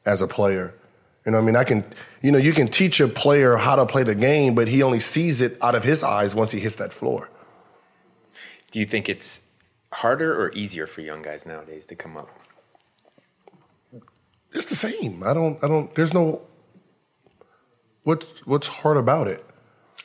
as a player? You know what I mean? I can, you know, you can teach a player how to play the game, but he only sees it out of his eyes once he hits that floor. Do you think it's harder or easier for young guys nowadays to come up? It's the same. I don't. I don't. There's no. What's What's hard about it?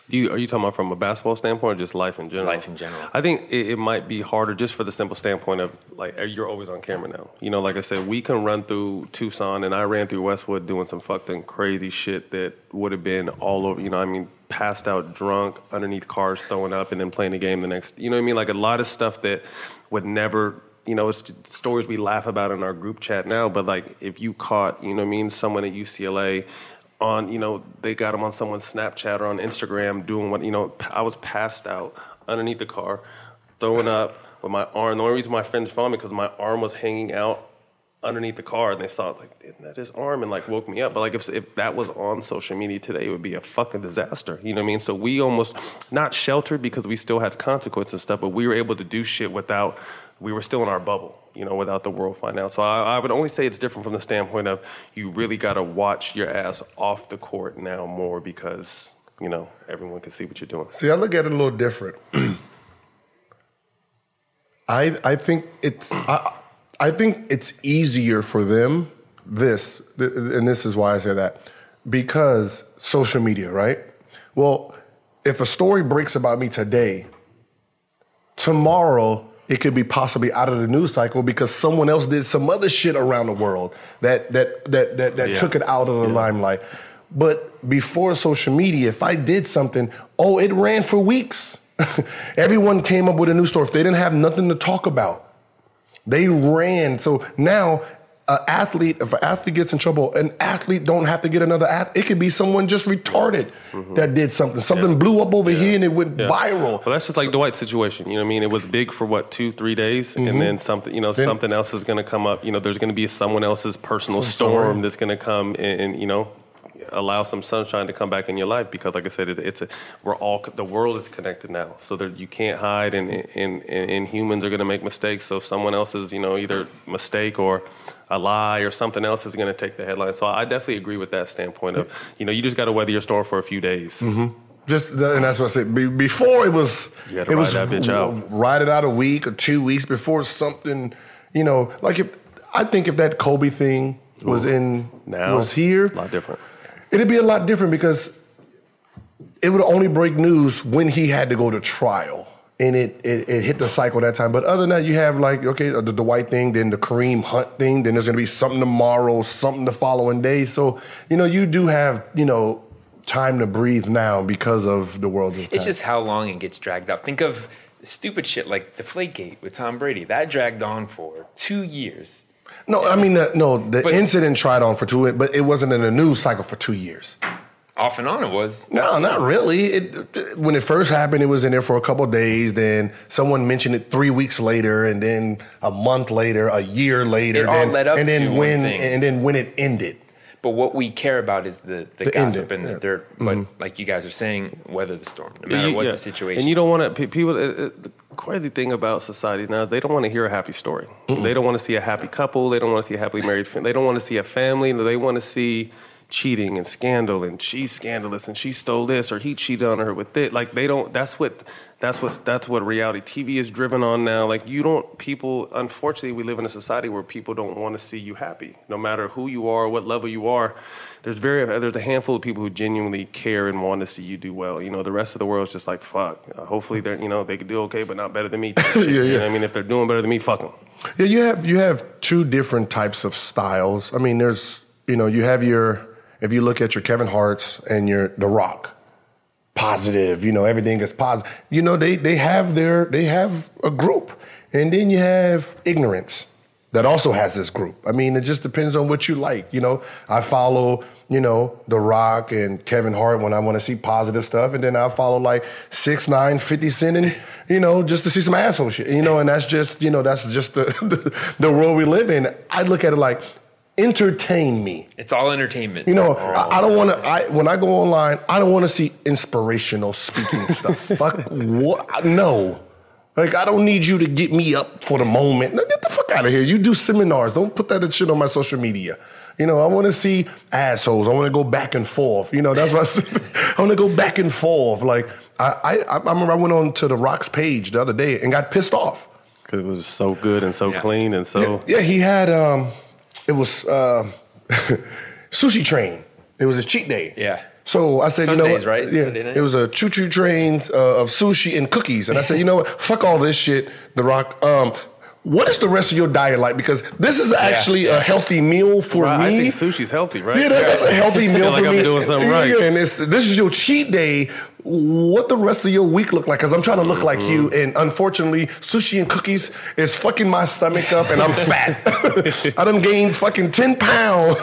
Do you, are you talking about from a basketball standpoint or just life in general? Life in general. I think it, it might be harder just for the simple standpoint of like you're always on camera now. You know, like I said, we can run through Tucson, and I ran through Westwood doing some fucking crazy shit that would have been all over. You know, I mean, passed out, drunk, underneath cars, throwing up, and then playing the game the next. You know what I mean? Like a lot of stuff that would never you know, it's stories we laugh about in our group chat now, but like if you caught, you know what I mean, someone at UCLA on, you know, they got him on someone's Snapchat or on Instagram doing what, you know, I was passed out underneath the car, throwing up with my arm. The only reason my friends found me because my arm was hanging out underneath the car and they saw it like isn't that his arm and like woke me up but like if, if that was on social media today it would be a fucking disaster you know what i mean so we almost not sheltered because we still had consequences and stuff but we were able to do shit without we were still in our bubble, you know, without the world finding out. So I, I would only say it's different from the standpoint of you really got to watch your ass off the court now more because, you know, everyone can see what you're doing. See, I look at it a little different. I I think it's I, I think it's easier for them this and this is why I say that because social media, right? Well, if a story breaks about me today, tomorrow it could be possibly out of the news cycle because someone else did some other shit around the world that that that that, that yeah. took it out of the yeah. limelight. But before social media, if I did something, oh, it ran for weeks. Everyone came up with a new story. If they didn't have nothing to talk about, they ran. So now an athlete, if an athlete gets in trouble, an athlete don't have to get another athlete. It could be someone just retarded mm-hmm. that did something. Something yeah. blew up over yeah. here and it went yeah. viral. Well, that's just like so, Dwight's situation. You know what I mean? It was big for what two, three days, mm-hmm. and then something. You know, then, something else is going to come up. You know, there's going to be someone else's personal storm that's going to come and, and you know allow some sunshine to come back in your life because like i said it's, it's a we're all the world is connected now so that you can't hide and, and, and humans are going to make mistakes so if someone else's you know either mistake or a lie or something else is going to take the headline so i definitely agree with that standpoint of you know you just got to weather your storm for a few days mm-hmm. Just and that's what I said. Before it was, it was that bitch out. Ride it out a week or two weeks before something, you know. Like if I think if that Kobe thing was Ooh, in now was here, a lot different It'd be a lot different because it would only break news when he had to go to trial. And it, it, it hit the cycle that time. But other than that, you have like, okay, the the Dwight thing, then the Kareem Hunt thing, then there's gonna be something tomorrow, something the following day. So, you know, you do have, you know, time to breathe now because of the world. It's just how long it gets dragged out. Think of stupid shit like the Deflategate with Tom Brady. That dragged on for two years. No, I mean, the, no, the but, incident tried on for two, but it wasn't in a news cycle for two years. Off and on, it was. No, not really. It, when it first happened, it was in there for a couple days. Then someone mentioned it three weeks later, and then a month later, a year later. It then, all led up and then to when, one thing. And then when it ended. But what we care about is the, the, the gossip ending. and the yeah. dirt. But mm-hmm. like you guys are saying, weather the storm, no matter what yeah. the situation. And you don't want to people. Uh, the crazy thing about society now is they don't want to hear a happy story. Mm-mm. They don't want to see a happy couple. They don't want to see a happily married. family They don't want to see a family. They want to see cheating and scandal and she's scandalous and she stole this or he cheated on her with it. Like they don't. That's what that's what that's what reality TV is driven on now. Like you don't people. Unfortunately, we live in a society where people don't want to see you happy, no matter who you are, what level you are. There's very there's a handful of people who genuinely care and want to see you do well. You know, the rest of the world is just like fuck. Uh, hopefully, they're you know they could do okay, but not better than me. yeah, yeah. You know I mean, if they're doing better than me, fuck them. Yeah, you have you have two different types of styles. I mean, there's you know you have your if you look at your Kevin Hart's and your The Rock positive, you know, everything is positive. You know, they they have their they have a group. And then you have ignorance that also has this group. I mean, it just depends on what you like. You know, I follow, you know, The Rock and Kevin Hart when I want to see positive stuff, and then I follow like six nine, fifty Cent, and you know, just to see some asshole shit. You know, and that's just you know that's just the the, the world we live in. I look at it like entertain me. It's all entertainment. You know, I, I, don't want to. I when I go online, I don't want to see inspirational speaking stuff. Fuck what? No. Like I don't need you to get me up for the moment. Now, get the fuck out of here. You do seminars. Don't put that shit on my social media. You know, I want to see assholes. I want to go back and forth. You know, that's what I, I want to go back and forth. Like I, I, I remember I went on to the Rock's page the other day and got pissed off Because it was so good and so Yeah. clean and so. Yeah, he had um, it was uh, sushi train. It was a cheat day. Yeah. So I said, you know what? right? Yeah, it was a choo-choo train uh, of sushi and cookies, and I said, you know what? Fuck all this shit, The Rock. Um, what is the rest of your diet like? Because this is actually a healthy meal for me. I me. think sushi's healthy, right? Yeah, that's, that's a healthy meal Feel like for I'm me. doing something right. Yeah, and it's, this is your cheat day. What the rest of your week look like? Because I'm trying to look like you, Mm-hmm. and unfortunately, sushi and cookies is fucking my stomach up, and I'm fat. I done gained fucking ten pounds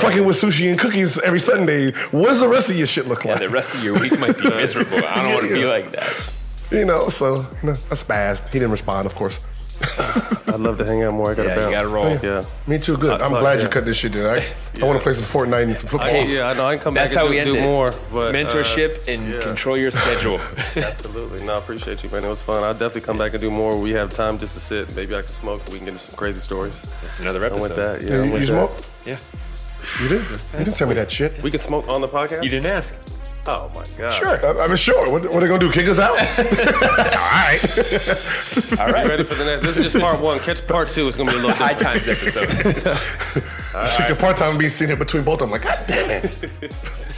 fucking with sushi and cookies every Sunday. What does the rest of your shit look Yeah, like? the rest of your week might be miserable. I don't want to be like that. You know, so no, I spazzed. He didn't respond, of course. I'd love to hang out more. I got to Yeah, you gotta roll. Yeah. Me too. Good. Uh, I'm fuck, glad you cut this shit. Then I, I want to play some Fortnite and some football. I, yeah, I know. I can come That's back how and we do, do more. But, uh, Mentorship and yeah. control your schedule. Absolutely. No, I appreciate you, man. It was fun. I'll definitely come back and do more. We have time just to sit. Maybe I can smoke and we can get into some crazy stories. That's another I'm with episode. that. Yeah, Yeah, you, you smoke? Yeah. You did? You didn't tell me that shit. We can smoke on the podcast? You didn't ask. Oh, my God. Sure. I, I mean, sure. What, what are they gonna do? Kick us out? All right. All right. You ready for the next? This is just part one. Catch part two. It's going to be a little High different. times episode. Shit, the part time being seen here between both of them, like, God damn it.